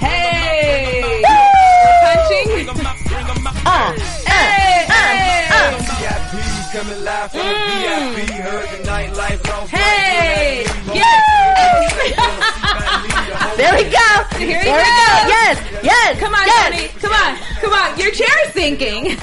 Hey! Punching? Uh, Hey! Coming live from the VIP. Heard the nightlife off. Hey! There we go. Here we go. Yes, yes. Come on, yes. Tony. Come on. Come on. Your chair's sinking.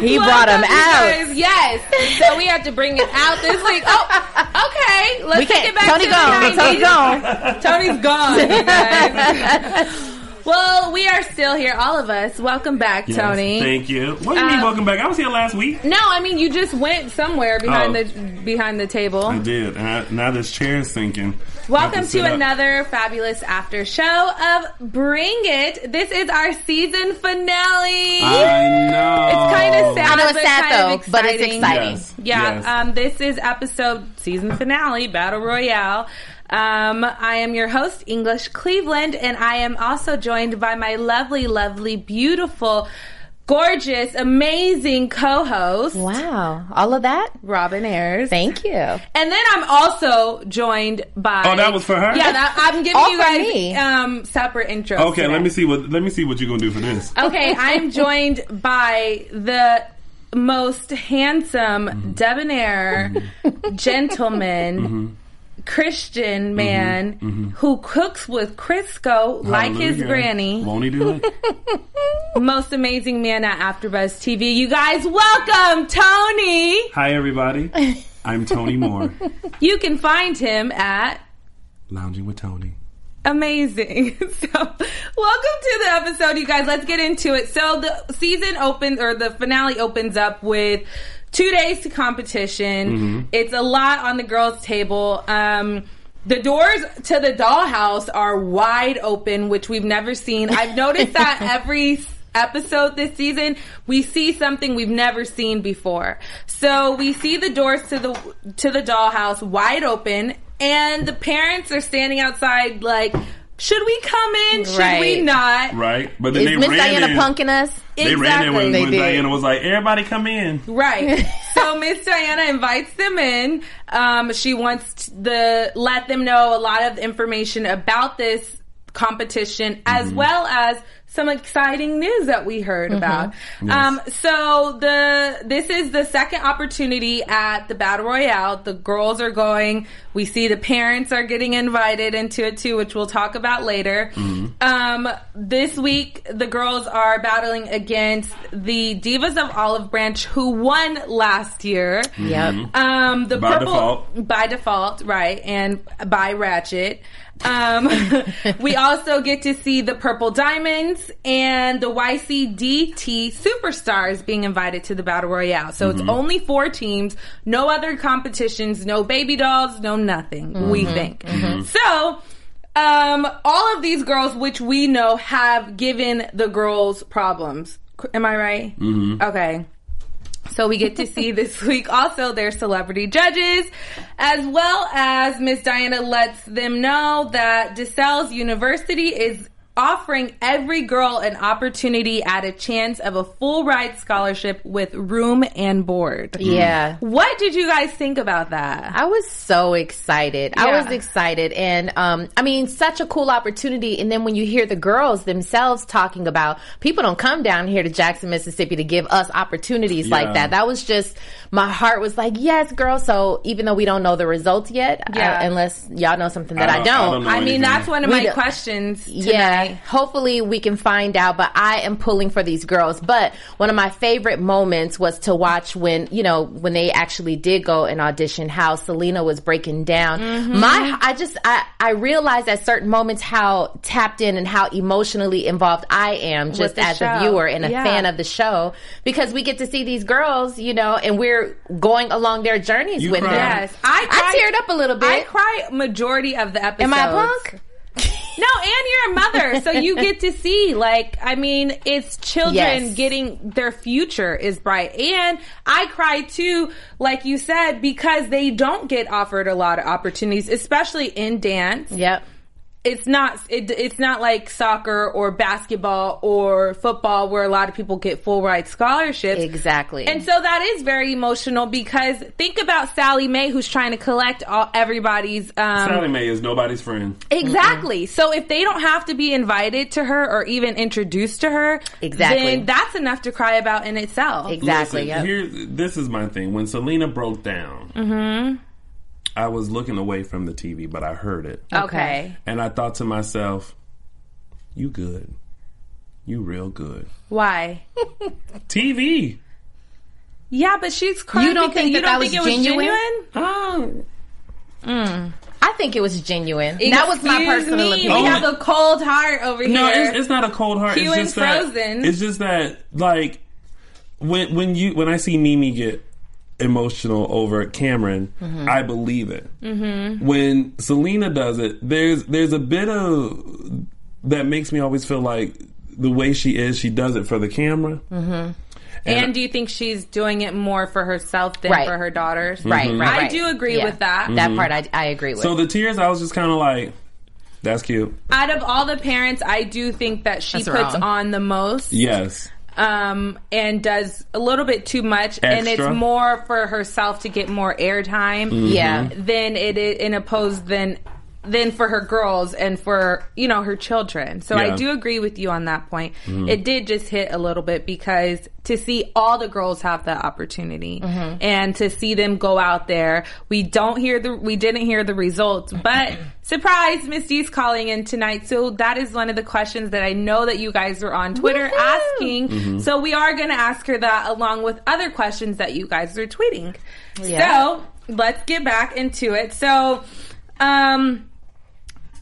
He brought him out. guys. Yes. So we have to bring it out this week. Oh, okay. Let's We take can't. it back Tony to gone. the 90s. Tony gone. Tony's gone. you guys. well, we are still here, all of us. Welcome back, Yes, Tony. Thank you. What do you mean? Uh, welcome back. I was here last week. no, I mean you just went somewhere behind Oh. the behind the table. I did. I, now this chair is sinking. Welcome Have to sit up. another fabulous after show of Bring It. This is our season finale. I know. It's kind of sad. I know it's but sad, kind though, of but it's exciting. exciting. Yes. Yeah, Yes. um, this is episode season finale, Battle Royale. Um, I am your host, English Cleveland, and I am also joined by my lovely, lovely, beautiful, gorgeous, amazing co-host, Wow. All of that? Robin Ayers. Thank you. And then I'm also joined by. Oh, that was for her? Yeah, that, I'm giving All you guys me. um separate intros. Okay, today. let me see what let me see what you're gonna do for this. Okay, I'm joined by the most handsome, Mm-hmm. debonair, gentleman, Christian Mm-hmm. man who cooks with Crisco like his granny. Won't he do it? Most amazing man at AfterBuzz TV. You guys, welcome Tony. Hi everybody. I'm Tony Moore. You can find him at Lounging with Tony. Amazing. So, welcome to the episode, you guys. Let's get into it. So, the season opens, or the finale opens up with two days to competition. It's a lot on the girls' table. Um, the doors to the dollhouse are wide open, which we've never seen. I've noticed that every episode this season, we see something we've never seen before. So we see the doors to the to the dollhouse wide open, and the parents are standing outside like, should we come in? Should we not? Right? But then Is they Miss ran Diana in. punking us? They ran in when, They when did. Diana was like, "Everybody come in." Right. so Miss Diana invites them in. Um, she wants the let them know a lot of information about this competition as well as some exciting news that we heard about. Um, so the this is the second opportunity at the battle royale. The girls are going. We see the parents are getting invited into it too, which we'll talk about later. Um, this week, the girls are battling against the Divas of Olive Branch, who won last year. Yep. Um, the By purple default. by default, right, and by Ratchet. Um, we also get to see the Purple Diamonds and the YCDT Superstars being invited to the Battle Royale. So it's only four teams, no other competitions, no baby dolls, no nothing, we think. So, um, all of these girls, which we know have given the girls problems. Am I right? Mm-hmm. Okay. So we get to see this week also their celebrity judges, as well as Miss Diana lets them know that DeSales University is offering every girl an opportunity at a chance of a full ride scholarship with room and board. Yeah. What did you guys think about that? I was so excited. I was excited. And, um, I mean, such a cool opportunity. And then when you hear the girls themselves talking about people don't come down here to Jackson, Mississippi to give us opportunities Yeah. like that. That was just, my heart was like, yes, girl. So even though we don't know the results yet, Yeah. uh, unless y'all know something that I I don't- don't, I don't I mean, that's one of We my don't- questions. yeah, tonight. hopefully we can find out, but I am pulling for these girls. But one of my favorite moments was to watch when, you know, when they actually did go and audition, how Selena was breaking down. Mm-hmm. My, I just, I, I realized at certain moments how tapped in and how emotionally involved I am just as show. a viewer and a Yeah. fan of the show because we get to see these girls, you know, and we're going along their journeys You with cried? them. Yes, I, I cried- teared up a little bit. I cry majority of the episodes. Am I a punk? No, and you're a mother, so you get to see, like, I mean, it's children Yes. getting their future is bright. And I cry too, like you said, because they don't get offered a lot of opportunities, especially in dance. Yep. It's not, it, it's not like soccer or basketball or football where a lot of people get full ride scholarships. Exactly. And so that is very emotional because think about Sallie Mae who's trying to collect all everybody's um Sallie Mae is nobody's friend. Exactly. So if they don't have to be invited to her or even introduced to her, Exactly. then that's enough to cry about in itself. exactly. Listen, yep. here, this is my thing. When Selena broke down, Mm-hmm. I was looking away from the TV, but I heard it. Okay. And I thought to myself, you good. You real good. Why? TV. Yeah, but she's crying. You don't because- think you that don't that think was it was genuine? genuine? Oh. Mm. I think it was genuine. that was my personal me, opinion. We have a cold heart over No, here. No, it's, it's not a cold heart. Hugh it's and just that Frozen. it's just that like when when you when I see Mimi get emotional over Camryn, Mm-hmm. I believe it. Mm-hmm. When Selena does it, there's there's a bit of that makes me always feel like the way she is, she does it for the camera. Mm-hmm. and do you think she's doing it more for herself than Right. for her daughters? Right, right, I do agree Yeah. with that. That part I, I agree with. So the tears, I was just kind of like, that's cute. Out of all the parents, I do think that she That's puts wrong. on the most. Yes. Um, and does a little bit too much, and it's more for herself to get more airtime. Mm-hmm. yeah. Than it is in opposed than than for her girls and for you know her children. So I do agree with you on that point. Mm-hmm. It did just hit a little bit because to see all the girls have the opportunity Mm-hmm. and to see them go out there, we don't hear the we didn't hear the results, but surprise, Miss D's calling in tonight. So that is one of the questions that I know that you guys were on Twitter Woohoo! asking. Mm-hmm. So we are going to ask her that along with other questions that you guys are tweeting. Yeah. So let's get back into it. So, um,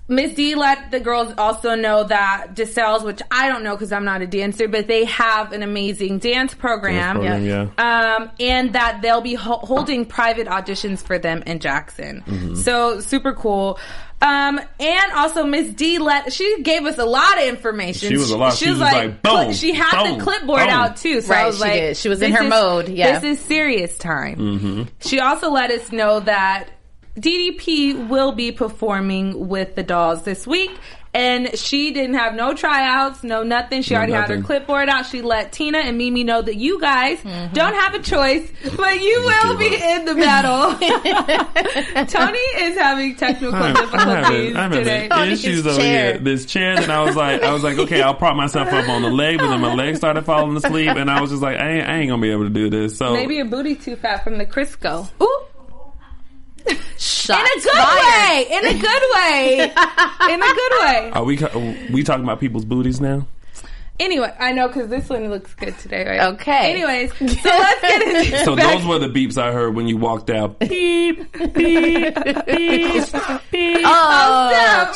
Miss D let the girls also know that DeSales, which I don't know because I'm not a dancer, but they have an amazing dance program. Dance program, yeah. Um, and that they'll be ho- holding private auditions for them in Jackson. Mm-hmm. So super cool. Um, and also Miss D let she gave us a lot of information. She was a lot. She was like, cli- boom, she had boom, the clipboard boom. out too. So I was she like, did. She was in her is- mode, yeah. This is serious time. Mm-hmm. She also let us know that DDP will be performing with the dolls this week. And she didn't have no tryouts, no nothing. She No already had her clipboard out. She let Tina and Mimi know that you guys Mm-hmm. don't have a choice, but you will be in the battle. Tony is having technical I'm, I'm difficulties having, I'm today. having issues His over here. This chair, and I was like, I was like, okay, I'll prop myself up on the leg, but then my leg started falling asleep, and I was just like, I ain't, I ain't gonna be able to do this. So Maybe your booty too fat from the Crisco. Ooh. Shots in a good fired. way. In a good way. in a good way. are we we talking about people's booties now? Anyway, I know because this one looks good today, right? Okay. Anyways, so let's get into it. So back- those were the beeps I heard when you walked out. Beep, beep, beep, beep. Oh, Yeah,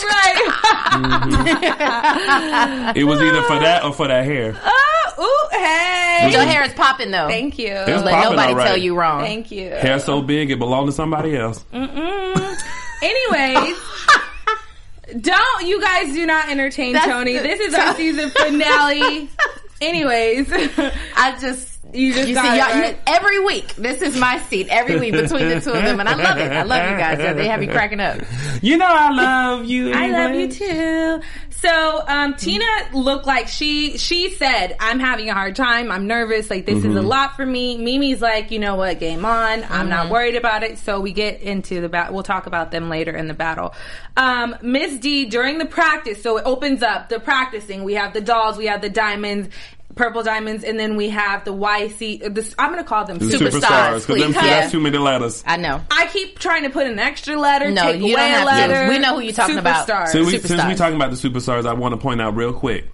right. It was either for that or for that hair. oh, ooh, hey. your hair is popping though. Thank you. was Let popping nobody all right. tell you wrong. Thank you. Hair so big it belonged to somebody else. Anyways. Don't you guys do not entertain That's Tony. the- This is our season finale. Anyways, I just You just you got see it, y'all right? you, every week. This is my seat every week between the two of them, and I love it. I love you guys. They have me cracking up. You know I love you. I love you too. So um, Tina looked like she she said, "I'm having a hard time. I'm nervous. Like this is a lot for me." Mimi's like, "You know what? Game on. I'm not worried about it." So we get into the battle. We'll talk about them later in the battle. Um, Miss D during the practice. So it opens up the practicing. We have the dolls. We have the diamonds. Purple diamonds, and then we have the YC. uh, This, I'm going to call them The superstars. superstars, because them Because- that's too many letters. I know. I keep trying to put an extra letter, No, take you away don't have a to. letter. We know who you're talking about. Superstars. Since we, since we Superstars. talking about the superstars, I want to point out real quick.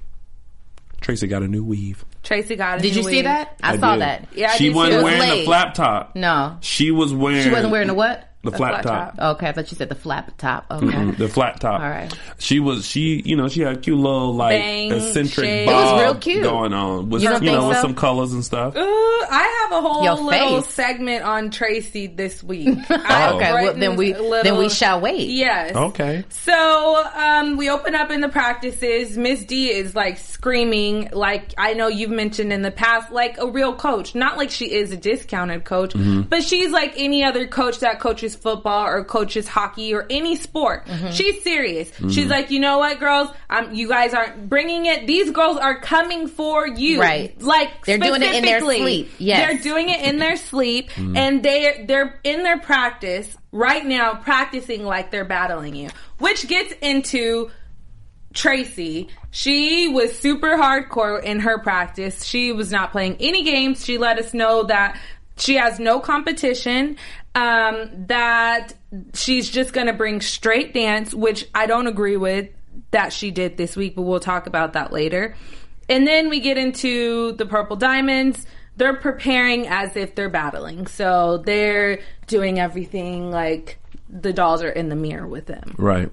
Tracy got a new weave. Tracy got it. Did you see that? I, saw did. that. Yeah, I she did wasn't wearing the Late. flap top. No, She was wearing. she wasn't wearing the what? The flap, flat top. top. Okay, I thought you said the flap top. Okay. Mm, The flat top. All right. She was she you know she had a cute little like Bang, eccentric shade. bob It was real cute. going on with You you, don't know think with so? some colors and stuff. Ooh, I have a whole Your little face. segment on Tracy this week. I Oh. Okay, well, written then we a little- then we shall wait. Yes. Okay. So um, we open up in the practices. Miss D is like screaming, like I know you've mentioned in the past, like a real coach. Not like she is a discounted coach, but she's like any other coach that coaches football or coaches hockey or any sport. She's serious. She's like, you know what, girls? Um, you guys aren't bringing it. These girls are coming for you. Right. Like They're doing it in their sleep. Yes. They're doing it in their sleep, and they they're in their practice right now, practicing like they're battling you, which gets into. Tracy, she was super hardcore in her practice. She was not playing any games. She let us know that she has no competition, um, that she's just going to bring straight dance, which I don't agree with that she did this week, but we'll talk about that later. And then we get into the Purple Diamonds. They're preparing as if they're battling. So they're doing everything like the dolls are in the mirror with them. Right.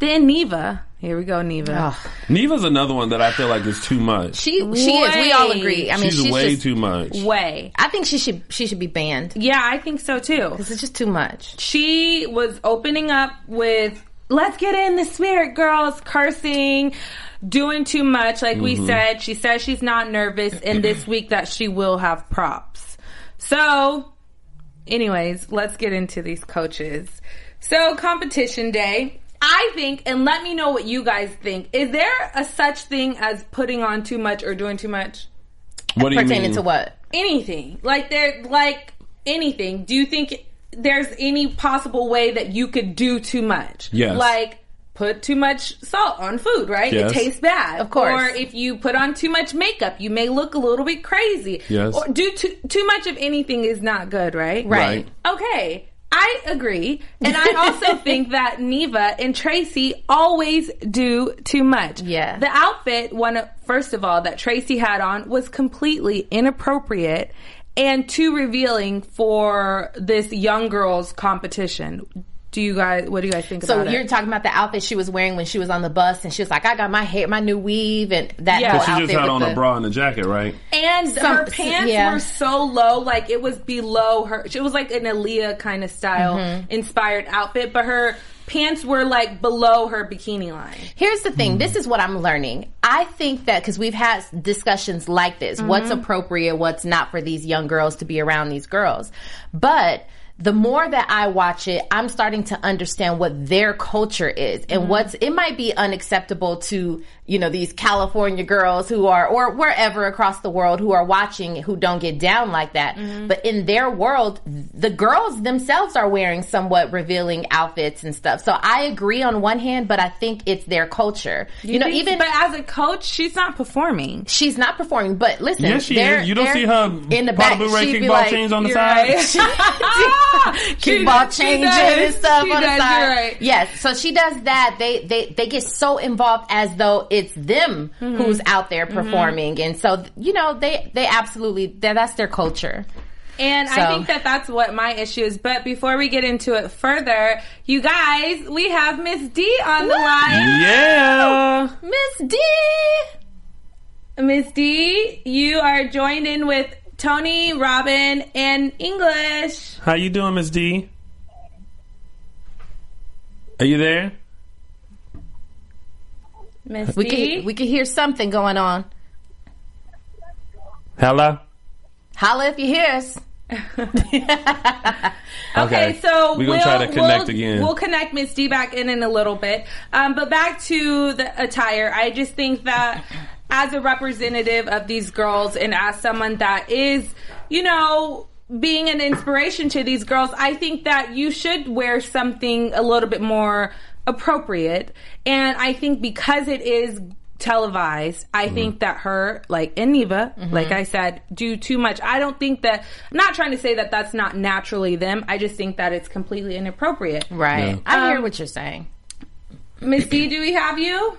Then Neva. Here we go, Neva. Neva's another one that I feel like is too much. She she is. We all agree. I mean, she's, she's, way just, too much. Way. I think she should she should be banned Yeah, I think so too. because it's just too much. She was opening up with, let's get in the spirit, girls, cursing, doing too much. Like we mm-hmm. said, she says she's not nervous, and this week that she will have props. So, anyways, let's get into these coaches. So, competition day. I think, and let me know what you guys think. Is there a such thing as putting on too much or doing too much? What do you Pertaining mean? to what? anything like there like anything do you think there's any possible way that you could do too much Yes. like put too much salt on food right Yes. it tastes bad Of course. or if you put on too much makeup you may look a little bit crazy Yes. or do too, too much of anything is not good right Right. Okay, I agree. And I also think that Neva and Tracy always do too much. Yeah. The outfit, one first of all, that Tracy had on was completely inappropriate and too revealing for this young girls competition. Do you guys, what do you guys think about? So you're it? talking about the outfit she was wearing when she was on the bus, and she was like, "I got my hair, my new weave, and that Yeah. whole She outfit just had on the, a bra and a jacket, right? and Some- her pants yeah. were so low, like it was below her. It was like an Aaliyah kind of style Mm-hmm. inspired outfit, but her pants were like below her bikini line. Here's the thing. This is what I'm learning. I think that because we've had discussions like this, what's appropriate, what's not for these young girls to be around these girls. But the more that I watch it, I'm starting to understand what their culture is and mm-hmm. what's, it might be unacceptable to, you know, these California girls who are, or wherever across the world who are watching who don't get down like that. Mm-hmm. But in their world, the girls themselves are wearing somewhat revealing outfits and stuff. So I agree on one hand, but I think it's their culture. You, know, even but as a coach, she's not performing. she's not performing, but listen, Yes, she is. You don't see her in the Prada back. Blu-ray she'd be like, chains on the side. right. She- kickball she changes does. and stuff She on the side. right. Yes, so she does that. They they they get so involved as though it's them Mm-hmm. who's out there performing, and so you know they they absolutely that's their culture. And So- I think that that's what my issue is. But before we get into it further, you guys, we have Miss D on the line. Yeah. Miss D. Miss D, you are joined in with Tony, Robin, and English. How you doing, Miss D? Are you there? Miss We D. could we could hear something going on. Hello. Holla if you hear us. Okay, so We're we'll gonna try to connect we'll, again. We'll connect Miss D back in in a little bit. Um, but back to the attire, I just think that as a representative of these girls and as someone that is, you know, being an inspiration to these girls, I think that you should wear something a little bit more appropriate. And I think because it is televised, I Mm-hmm. think that her, like, and Neva, like I said, do too much. I don't think that, I'm not trying to say that that's not naturally them. I just think that it's completely inappropriate. Right. I hear Um, what you're saying. Miss D, do we have you?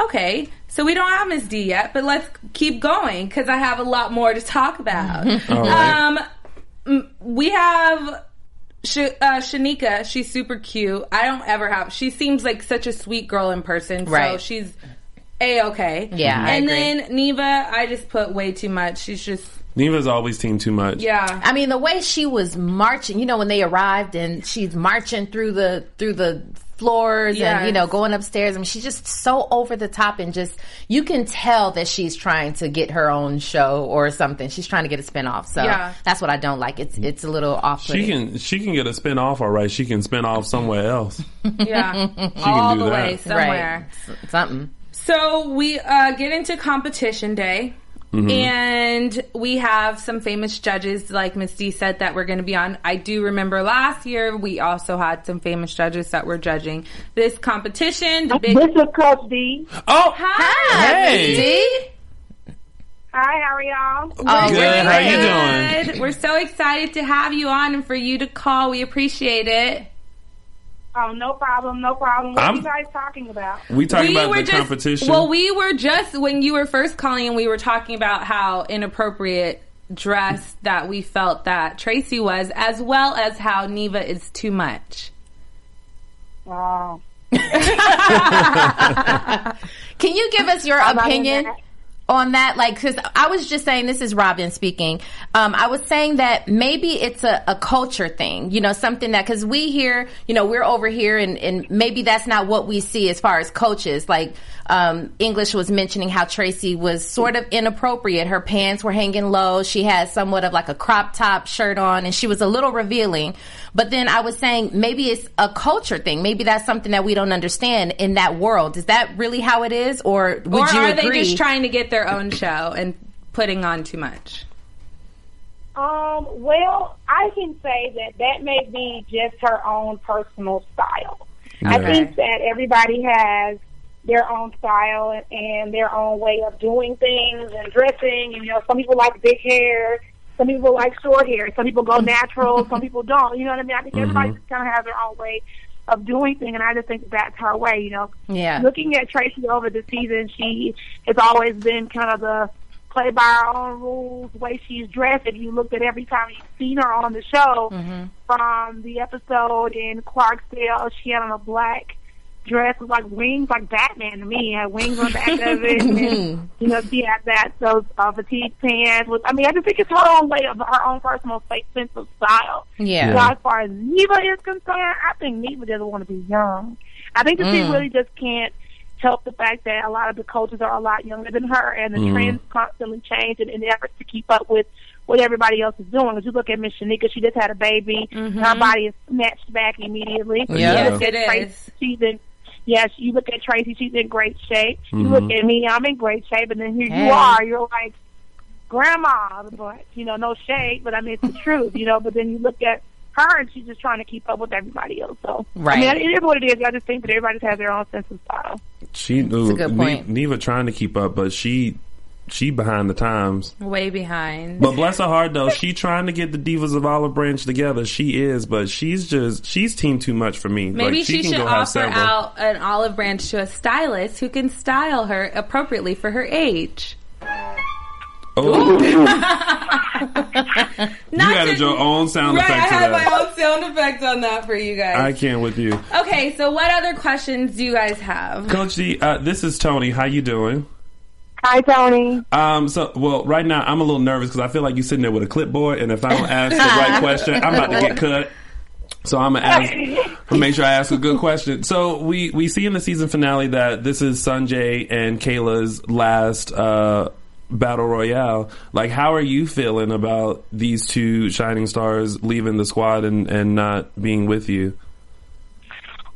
Okay, so we don't have Miss D yet, but let's keep going because I have a lot more to talk about. All right. Um, we have Sh- uh, Shanika. She's super cute. I don't ever have. She seems like such a sweet girl in person. So Right. she's a okay. Yeah, I and agree. then Neva, I just put way too much. She's just Neva's always team too much. yeah. I mean, the way she was marching, you know, when they arrived and she's marching through the through the floors and you know going upstairs. I mean, she's just so over the top and just you can tell that she's trying to get her own show or something. She's trying to get a spinoff. So Yeah. that's what I don't like. It's it's a little off. She can she can get a spin off all right. She can spin off somewhere else. Yeah, all do the that. way somewhere. right S- something. So we uh, get into competition day. Mm-hmm. And we have some famous judges, like Miss D said, that we're going to be on. I do remember last year we also had some famous judges that were judging this competition. The big This is Coach D. Oh, hi, Hey. Miss D. Hi, how are y'all? Oh, Good. we're How you doing? We're so excited to have you on and for you to call. We appreciate it. Oh, no problem, no problem. What I'm- are you guys talking about? we talking we about the just competition. well, we were just when you were first calling, and we were talking about how inappropriate dress that we felt that Tracy was, as well as how Neva is too much. Oh, Can you give us your not in opinion that. On that? Like, because I was just saying, this is Robin speaking. Um, I was saying that maybe it's a, a culture thing, you know, something that, because we here, you know, we're over here and, and maybe that's not what we see as far as coaches. Like, um, English was mentioning how Tracy was sort of inappropriate. Her pants were hanging low. She had somewhat of like a crop top shirt on and she was a little revealing. But then I was saying maybe it's a culture thing. Maybe that's something that we don't understand in that world. Is that really how it is? Or would or you are agree? they just trying to get their own show and putting on too much? um, well, I can say that that may be just her own personal style. I think that everybody has their own style and their own way of doing things and dressing. And, you know, some people like big hair, some people like short hair, some people go natural, some people don't. You know what I mean? I think everybody just kind of has their own way of doing things, and I just think that's her way. You know, Yeah. looking at Tracy over the season, she has always been kind of the play by her own rules, the way she's dressed. If you looked at every time you've seen her on the show, mm-hmm. from the episode in Clarksdale, she had on a black dress with like wings, like Batman to me. It had wings on the back of it. And, you know, she had that those uh, fatigue pants. With, I mean, I just think it's her own way of her own personal fa- sense of style. Yeah. Now, as far as Neva is concerned, I think Neva doesn't want to be young. I think that she mm. really just can't help the fact that a lot of the coaches are a lot younger than her, and the mm. trends constantly change in, in the efforts to keep up with what everybody else is doing. As you look at Miss Shanika, she just had a baby, and her body is snatched back immediately. Yeah. Yes, You look at it is. She's in. Yes, you look at Tracy, she's in great shape. You mm-hmm. look at me, I'm in great shape, and then here Hey. you are, you're like grandma, but you know, no shade, but I mean it's the truth, you know. But then you look at her, and she's just trying to keep up with everybody else. So, Right. I mean, it is what it is. I just think that everybody has their own sense of style. she ooh, a good Ne- point. Neva trying to keep up, but she she behind the times. Way behind. But bless her heart though, she trying to get the divas of Olive Branch together. She is, but she's just she's team too much for me. Maybe like, she, can should offer out an olive branch to a stylist who can style her appropriately for her age. Oh, you added your own sound Right, I effect to had my own sound effect on that for you guys. I can't with you, okay, so what other questions do you guys have? Coach D. Uh, this is Tony. How you doing? Hi, Tony. Um, so, well, right now I'm a little nervous because I feel like you're sitting there with a clipboard, and if I don't ask the right question, I'm about to get cut. So I'm gonna ask, make sure I ask a good question. So we we see in the season finale that this is Sunjai and Kayla's last uh battle royale. Like, how are you feeling about these two shining stars leaving the squad and, and not being with you?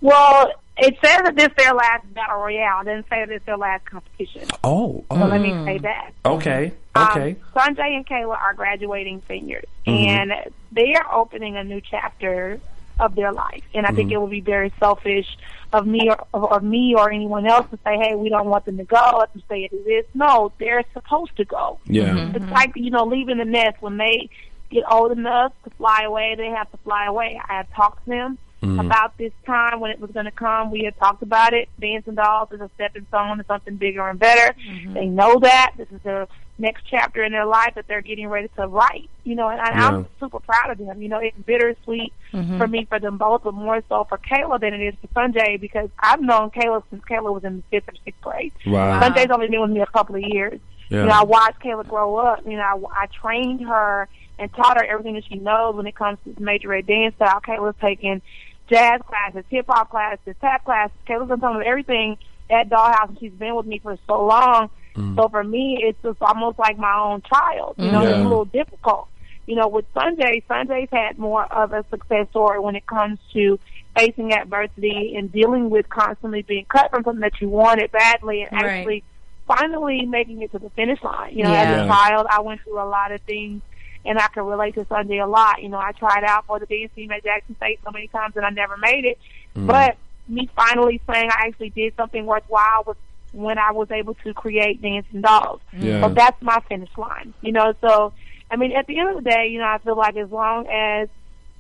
Well, it says that this is their last battle royale. It didn't say that it's their last competition. Oh, So let oh, me say that. okay, Um, okay. Sunjai and Kayla are graduating seniors, Mm-hmm. and they are opening a new chapter of their life. And I Mm-hmm. think it would be very selfish of me or of, of me or anyone else to say, "Hey, we don't want them to go. Let them stay as is." No, they're supposed to go. Yeah. It's like you know, leaving the nest when they get old enough to fly away. They have to fly away. I have talked to them Mm-hmm. about this time when it was going to come. We had talked about it. Dancing Dolls is a stepping stone to something bigger and better. Mm-hmm. They know that this is the next chapter in their life that they're getting ready to write. You know, and, and Yeah. I'm super proud of them. You know, it's bittersweet mm-hmm. for me for them both, but more so for Kayla than it is for Sunjai because I've known Kayla since Kayla was in the fifth or sixth grade. Wow. Sunjai's only been with me a couple of years. Yeah. You know, I watched Kayla grow up. You know, I, I trained her and taught her everything that she knows when it comes to majorette dance style. Kayla's taking jazz classes, hip hop classes, tap classes. Kayla's done some of everything at Dollhouse, and she's been with me for so long. Mm. So for me, it's just almost like my own child. You know, Yeah. it's a little difficult. You know, with Sunjai, Sunjai's had more of a success story when it comes to facing adversity and dealing with constantly being cut from something that you wanted badly and Right. actually finally making it to the finish line. You know, Yeah. as a child, I went through a lot of things, and I can relate to Sunjai a lot. You know, I tried out for the dance team at Jackson State so many times, and I never made it. Mm. But me finally saying I actually did something worthwhile was when I was able to create Dancing Dolls. Yeah. So that's my finish line. You know, so I mean, at the end of the day, you know, I feel like as long as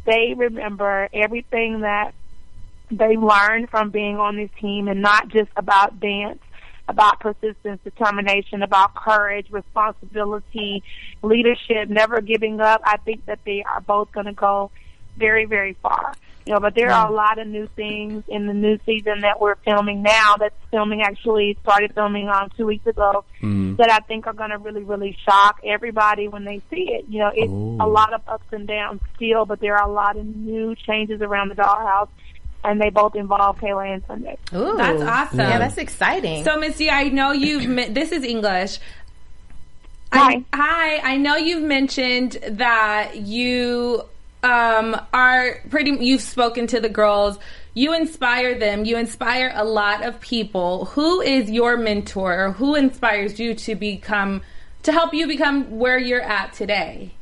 they remember everything that they learned from being on this team and not just about dance, about persistence, determination, about courage, responsibility, leadership, never giving up. I think that they are both going to go very, very far. You know, but there are a lot of new things in the new season that we're filming now. That's filming actually started filming um two weeks ago that I think are going to really, really shock everybody when they see it. You know, it's a lot of ups and downs still, but there are a lot of new changes around the dollhouse, and they both involve Kayla and Sunjai. Ooh. That's awesome. Yeah, that's exciting. So, Miss D, I know you've. men- this is English. Hi. I, hi. I know you've mentioned that you um, are pretty. You've spoken to the girls. You inspire them. You inspire a lot of people. Who is your mentor, who inspires you to become to help you become where you're at today?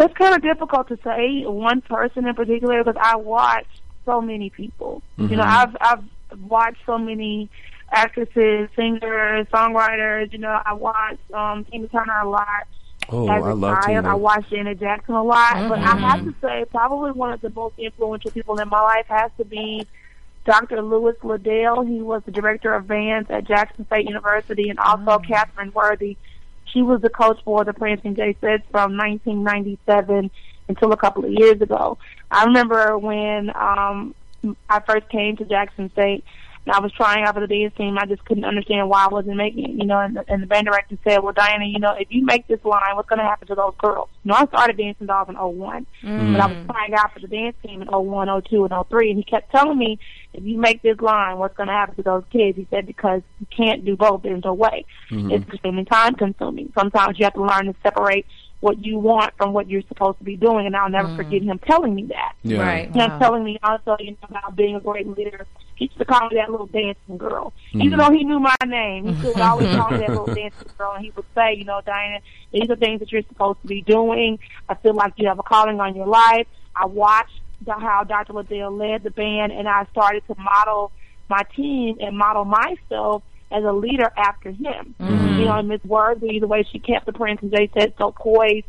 That's kind of difficult to say one person in particular because I watch so many people. You know, I've I've watched so many actresses, singers, songwriters. You know, I watched um, Tina Turner a lot. Oh, as a I love child. I watched Janet Jackson a lot, but I have to say probably one of the most influential people in my life has to be Dr. Lewis Liddell. He was the director of bands at Jackson State University, and also Catherine Worthy. She was the coach for the Prancing J-Settes from 1997 until a couple of years ago. I remember when um, I first came to Jackson State and I was trying out for the dance team. I just couldn't understand why I wasn't making it, you know. And the, and the band director said, "Well, Diana, you know, if you make this line, what's going to happen to those girls?" You know, I started dancing dolls in '01, mm. but I was trying out for the dance team in '01, '02, and '03, and he kept telling me, "If you make this line, what's going to happen to those kids?" He said, "Because you can't do both. There's no way. Mm-hmm. It's extremely time consuming. Sometimes you have to learn to separate." What you want from what you're supposed to be doing, and I'll never mm. forget him telling me that. Yeah. Right. Him telling me also, you know, about being a great leader. He used to call me that little dancing girl. Mm-hmm. Even though he knew my name, he still would always call me that little dancing girl. And he would say, you know, Diana, these are things that you're supposed to be doing. I feel like you have a calling on your life. I watched the, how Dr. Liddell led the band, and I started to model my team and model myself as a leader after him. Mm-hmm. You know, and Miss Worthy, the way she kept the Prancing J-Settes so poised,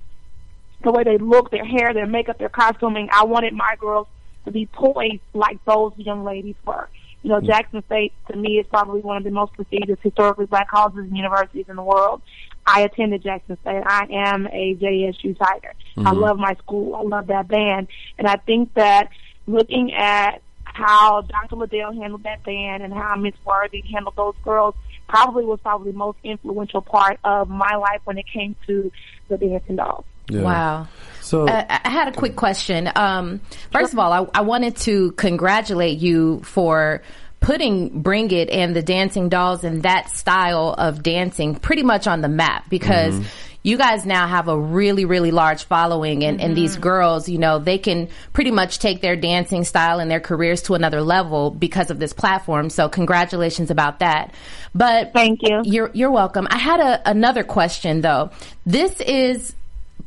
the way they look, their hair, their makeup, their costuming. I wanted my girls to be poised like those young ladies were. You know, Jackson State to me is probably one of the most prestigious historically black colleges and universities in the world. I attended Jackson State. I am a JSU Tiger. I mm-hmm. love my school. I love that band. And I think that looking at how Dr. Liddell handled that band and how Miss Worthy handled those girls probably was probably the most influential part of my life when it came to the dancing dolls. Yeah. Wow. So Uh, I I had a quick question. Um, first of all, I, I wanted to congratulate you for putting Bring It and the Dancing Dolls and that style of dancing pretty much on the map because you guys now have a really, really large following and, and these girls, you know, they can pretty much take their dancing style and their careers to another level because of this platform. So congratulations about that. But Thank you. You're, you're welcome. I had a, another question though. This is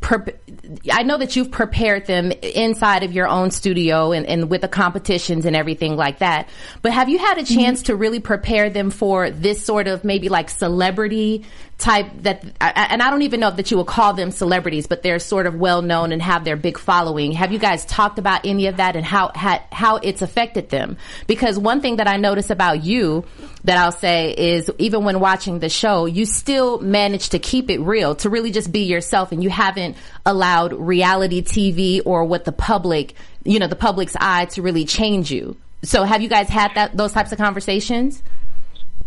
pre- I know that you've prepared them inside of your own studio and, and with the competitions and everything like that. But have you had a mm-hmm. chance to really prepare them for this sort of maybe like celebrity type that, and I don't even know that you would call them celebrities, but they're sort of well known and have their big following. Have you guys talked about any of that and how, how, it's affected them? Because one thing that I notice about you that I'll say is even when watching the show, you still manage to keep it real, to really just be yourself and you haven't allowed reality TV or what the public, you know, the public's eye to really change you. So have you guys had that, those types of conversations?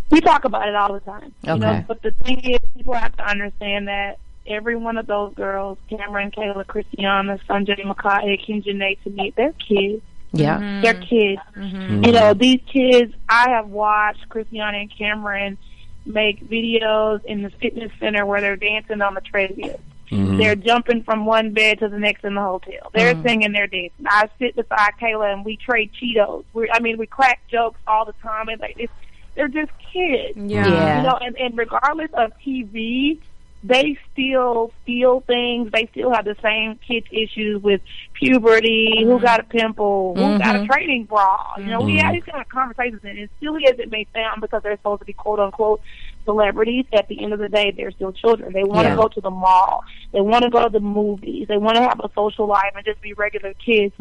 We talk about it all the time. You Okay. know, but the thing is, people have to understand that every one of those girls, Camryn, Kayla, Christiana, Sunjai, Makai, Kim Janae, to me, they're kids. Yeah. Mm-hmm. They're kids. Mm-hmm. You know, these kids, I have watched Christiana and Camryn make videos in the fitness center where they're dancing on the treadmill. Mm-hmm. They're jumping from one bed to the next in the hotel. They're mm. singing, they're dancing. I sit beside Kayla and we trade Cheetos. We, I mean, we crack jokes all the time. And like, it's, they're just kids. Yeah. You know, and, and regardless of TV, they still feel things. They still have the same kids issues with puberty, who mm-hmm. got a pimple, who got a mm-hmm. training bra. You know, we mm-hmm. have these kind of conversations, and as silly as it may sound, because they're supposed to be quote unquote celebrities, at the end of the day, they're still children. They want to Yeah. go to the mall. They want to go to the movies. They want to have a social life and just be regular kids.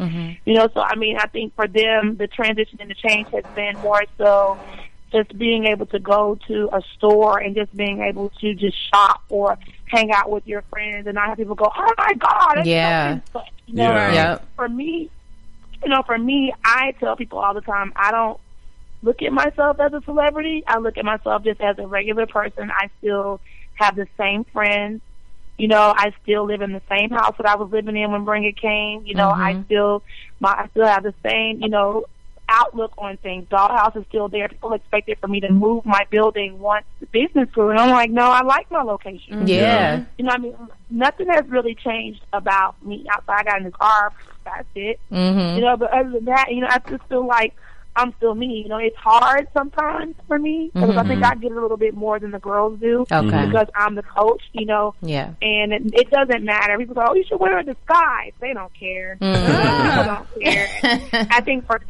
You know, so I mean, I think for them, the transition and the change has been more so just being able to go to a store and just being able to just shop or hang out with your friends and not have people go, oh my god, it's Yeah. so and You know, Yeah. Yep. for me, you know, for me, I tell people all the time, I don't look at myself as a celebrity. I look at myself just as a regular person. I still have the same friends. You know, I still live in the same house that I was living in when Bring It came. You know, I mm-hmm. still, my, I still have the same, you know, outlook on things. Dollhouse is still there. People expected for me to move my building once the business grew, and I'm like, no, I like my location. Mm-hmm. Yeah. You know, what I mean, nothing has really changed about me outside. I got in the car. That's it. Mm-hmm. You know, but other than that, you know, I just feel like I'm still me. You know, it's hard sometimes for me because I think mm-hmm. I get a little bit more than the girls do Okay. Mm-hmm. because I'm the coach. You know, Yeah. and it, it doesn't matter. People go, "Oh, you should wear a disguise." They don't care. People don't care. I think for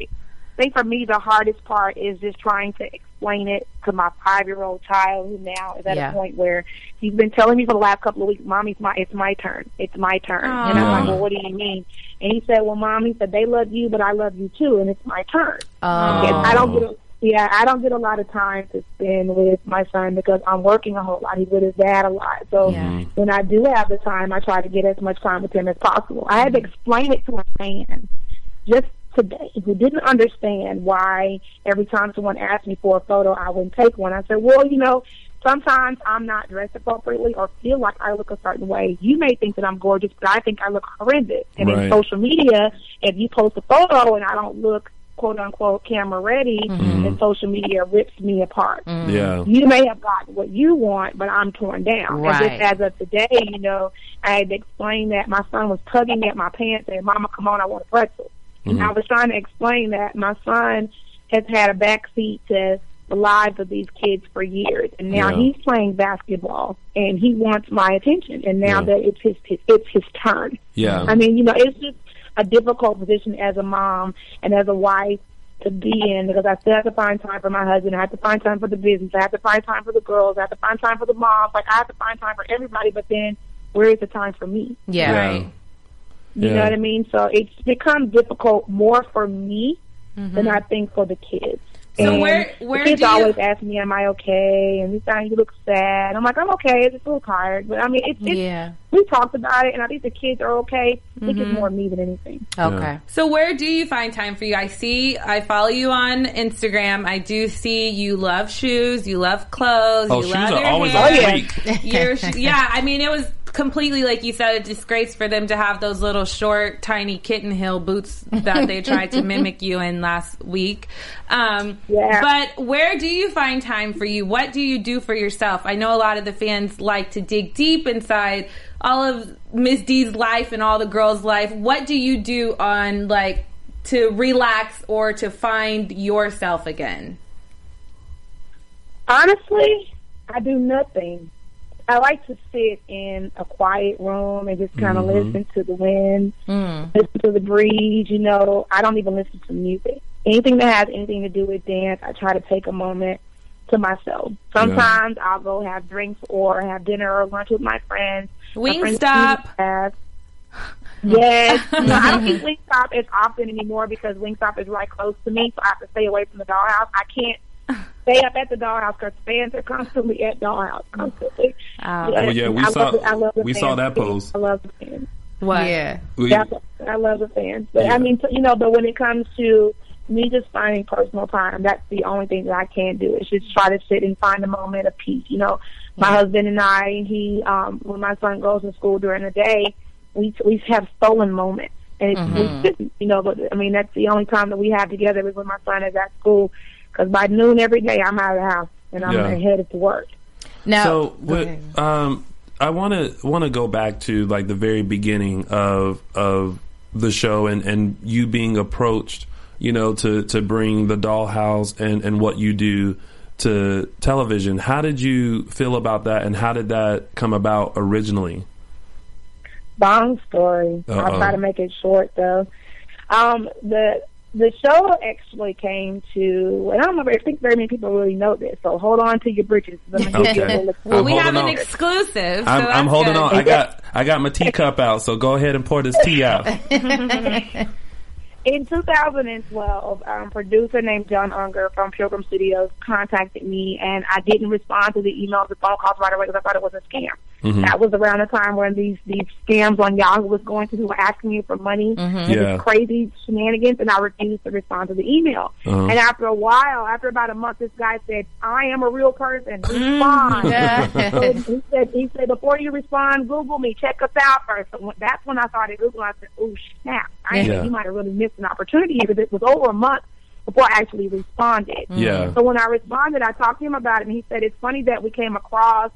I think for me, the hardest part is just trying to explain it to my five year old child who now is at Yeah. a point where he's been telling me for the last couple of weeks, "Mommy, it's my it's my turn. It's my turn." And I'm like, "Well, what do you mean?" And he said, "Well, Mom," he said, "they love you, but I love you too, and it's my turn." Oh. Yes, I don't oh. get a, yeah, I don't get a lot of time to spend with my son because I'm working a whole lot. He's with his dad a lot. So Yeah. when I do have the time, I try to get as much time with him as possible. I had to mm-hmm. explain it to a fan just today who didn't understand why every time someone asked me for a photo, I wouldn't take one. I said, well, you know, sometimes I'm not dressed appropriately or feel like I look a certain way. You may think that I'm gorgeous, but I think I look horrendous. And Right. in social media, if you post a photo and I don't look quote unquote camera ready, mm-hmm. then social media rips me apart. Mm-hmm. Yeah. You may have gotten what you want, but I'm torn down. Right. And just as of today, you know, I had to explain that my son was tugging at my pants saying, Mama, come on, I want a pretzel. And I mm-hmm. was trying to explain that my son has had a backseat to the lives of these kids for years, and now Yeah. he's playing basketball, and he wants my attention. And now Yeah. that it's his, his it's his turn. Yeah. I mean, you know, it's just a difficult position as a mom and as a wife to be in because I still have to find time for my husband. I have to find time for the business. I have to find time for the girls. I have to find time for the moms. Like I have to find time for everybody. But then, where is the time for me? Yeah. Yeah. You Yeah. know what I mean? So it's become difficult more for me mm-hmm. than I think for the kids. So and where- where the kids do you- always ask me, "Am I okay?" And this time you look sad. I'm like, "I'm okay. I'm just a little tired." But I mean, it's, it's Yeah. we talked about it, and I think the kids are okay. I think it's mm-hmm. more me than anything. Okay. So where do you find time for you? I see, I follow you on Instagram. I do see you love shoes, you love clothes, Oh, you shoes love are your always hair. on fleek. Your sh- yeah, I mean, it was completely, like you said, a disgrace for them to have those little short, tiny kitten heel boots that they tried to mimic you in last week. Um, Yeah. But where do you find time for you? What do you do for yourself? I know a lot of the fans like to dig deep inside all of Miss D's life and all the girls' life. What do you do on like to relax or to find yourself again? Honestly, I do nothing. I like to sit in a quiet room and just kind of mm-hmm. listen to the wind, mm. listen to the breeze. You know, I don't even listen to music. Anything that has anything to do with dance, I try to take a moment to myself. Sometimes I'll go have drinks or have dinner or lunch with my friends. My friends Wingstop. do that. Yes. no, I don't eat Wingstop as often anymore because Wingstop is right close to me, so I have to stay away from the dollhouse. I can't stay up at the dollhouse because fans are constantly at dollhouse, constantly. Oh. Well, yeah, we I saw- love the- I love the we saw that post. I love the fans. What? Yeah. We- Yeah, I love the fans. But Yeah. I mean, you know, but when it comes to me just finding personal time, that's the only thing that I can do. Is just try to sit and find a moment of peace. You know, my husband and I, he, um, when my son goes to school during the day, we we have stolen moments. And it's, we shouldn't, you know, but I mean, that's the only time that we have together is when my son is at school. Because by noon every day, I'm out of the house and I'm Yeah. headed to work. Now, So, what, um, I want to want to go back to like the very beginning of of the show and and you being approached, you know, to to bring the dollhouse and and what you do to television. How did you feel about that, and how did that come about originally? long story. Uh-oh. I'll try to make it short though. Um, the the show actually came to, and I don't know. I think very many people really know this. So hold on to your britches. I'm gonna give you a Okay. little I'm we have holding an exclusive. so I'm, I'm holding good. on. I got I got my teacup out, so go ahead and pour this tea out. In 2012, um, producer named John Unger from Pilgrim Studios contacted me, and I didn't respond to the emails and phone calls right away because I thought it was a scam. Mm-hmm. That was around the time when these these scams on Yahoo was going to, who were asking you for money, mm-hmm. and Yeah. these crazy shenanigans, and I refused to respond to the email. Uh-huh. And after a while, after about a month, this guy said, "I am a real person. Mm-hmm. Respond." So he said, "He said before you respond, Google me. Check us out first. So that's when I started Googling. I said, "Oh snap! I Yeah. you might have really missed an opportunity because it was over a month before I actually responded." Yeah. So when I responded, I talked to him about it, and he said, "It's funny that we came across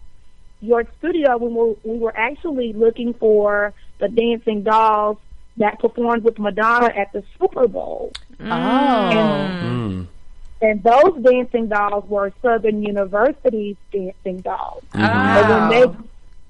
your studio when we, we were actually looking for the dancing dolls that performed with Madonna at the Super Bowl." oh. Mm. And those dancing dolls were Southern University's dancing dolls. Mm-hmm. But when Oh.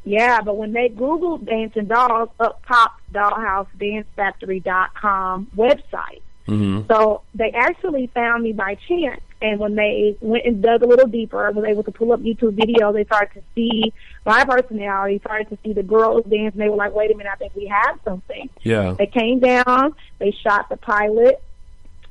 they, yeah, but when they Googled dancing dolls, up popped dollhousedancefactory.com website. Mhm. So they actually found me by chance. And when they went and dug a little deeper, was able to pull up YouTube videos, they started to see my personality, started to see the girls dance, and they were like, wait a minute, I think we have something. Yeah. They came down, they shot the pilot,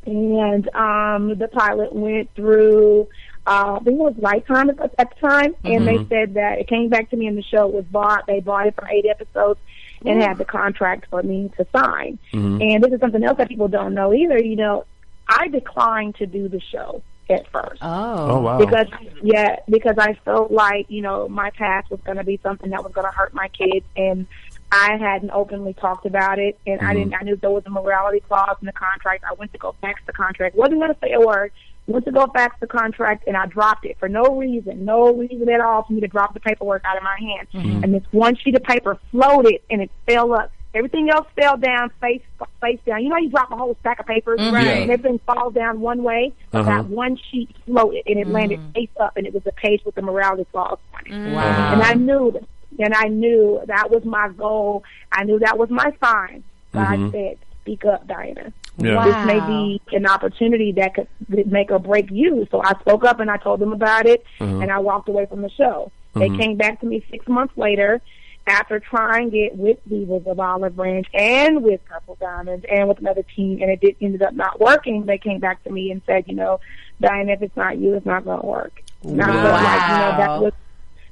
and um, the pilot went through. Uh, I think it was Lifetime at, at the time, and they said that it came back to me, and the show was bought. They bought it for eight episodes, and mm-hmm. had the contract for me to sign. Mm-hmm. And this is something else that people don't know either. You know, I declined to do the show at first Oh. Oh wow. because yeah, because I felt like you know my past was going to be something that was going to hurt my kids, and I hadn't openly talked about it, and I mm-hmm. didn't. I knew there was a morality clause in the contract. I went to go fax the contract, wasn't going to say a word. Went to go fax the contract, and I dropped it for no reason, no reason at all for me to drop the paperwork out of my hand. Mm-hmm. And this one sheet of paper floated, and it fell up. Everything else fell down, face face down. You know, you drop a whole stack of papers, mm-hmm. Right. and everything falls down one way. But Uh-huh. That one sheet floated, and it mm-hmm. landed face up, and it was a page with the morality clause on it. Wow. And I knew, and I knew that was my goal. I knew that was my sign. God said, "Speak up, Diana. Yeah. Wow. This may be an opportunity that could make or break you." So I spoke up and I told them about it, uh-huh. and I walked away from the show. They uh-huh. came back to me six months later. After trying it with Divas of Olive Branch and with Purple Diamonds and with another team, and it did, ended up not working, they came back to me and said, you know, Diane, if it's not you, it's not going to work. And I felt like, you know, that Wow. was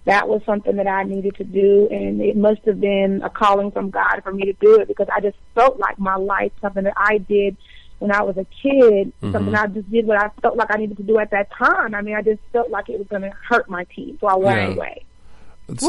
that was something that I needed to do, and it must have been a calling from God for me to do it because I just felt like my life, something that I did when I was a kid, mm-hmm. something I just did what I felt like I needed to do at that time. I mean, I just felt like it was going to hurt my team, so I walked Yeah. away.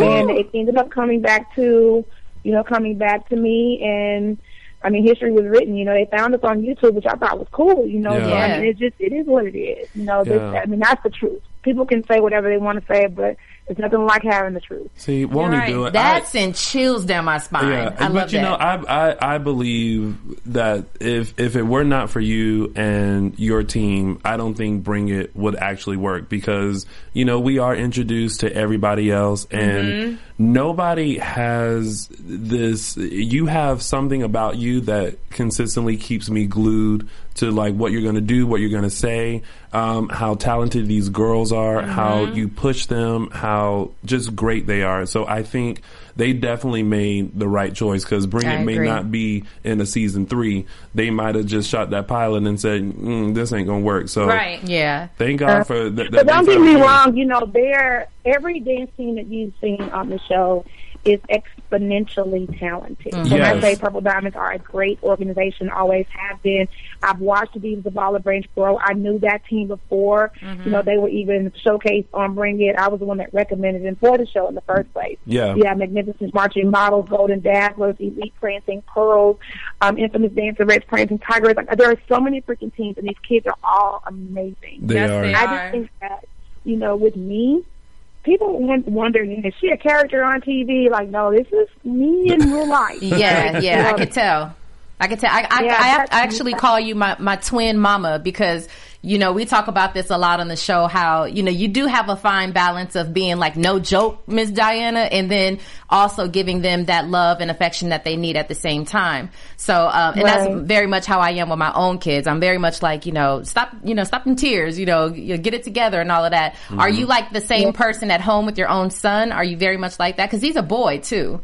and it ended up coming back to, you know, coming back to me and. I mean, history was written. You know, they found us on YouTube, which I thought was cool. You know, Yeah. I mean, it's just it is what it is. You know, this, I mean, that's the truth. People can say whatever they want to say, but it's nothing like having the truth. See, won't You're he do it? That I- sent chills down my spine. Yeah, I but love you that. know, I, I I believe that if if it were not for you and your team, I don't think Bring It would actually work because you know we are introduced to everybody else and nobody has this. You have something about you that consistently keeps me glued to like what you're going to do, what you're going to say, um, how talented these girls are, how you push them, how just great they are. So I think they definitely made the right choice because Bring I It may agree. not be in a season three. They might have just shot that pilot and said, mm, "This ain't gonna work." So Right. yeah. thank God for that. But don't get me wrong, you know, there every dance team that you've seen on the show is exponentially talented. When I say Purple Diamonds are a great organization, always have been. I've watched the Divas of Olive Branch grow. I knew that team before. You know, they were even showcased on Bring It. I was the one that recommended them for the show in the first place. Yeah. Yeah, magnificent marching models, golden dazzlers, elite prancing pearls, um, infamous dancer, reds prancing tigers. Like there are so many freaking teams, and these kids are all amazing. They Yes, are. they I are. just think that, you know, with me, people won- wonder, is she a character on TV? Like, no, this is me in real life. Yeah, yeah, I could tell. I could tell. I, I, Yeah, I, I actually call you my, my twin mama because, you know, we talk about this a lot on the show how, you know, you do have a fine balance of being like no joke, Miss Diana, and then also giving them that love and affection that they need at the same time. So, um, and Right. that's very much how I am with my own kids. I'm very much like, you know, stop, you know, stop them tears, you know, you get it together and all of that. Are you like the same person at home with your own son? Are you very much like that? Cause he's a boy too.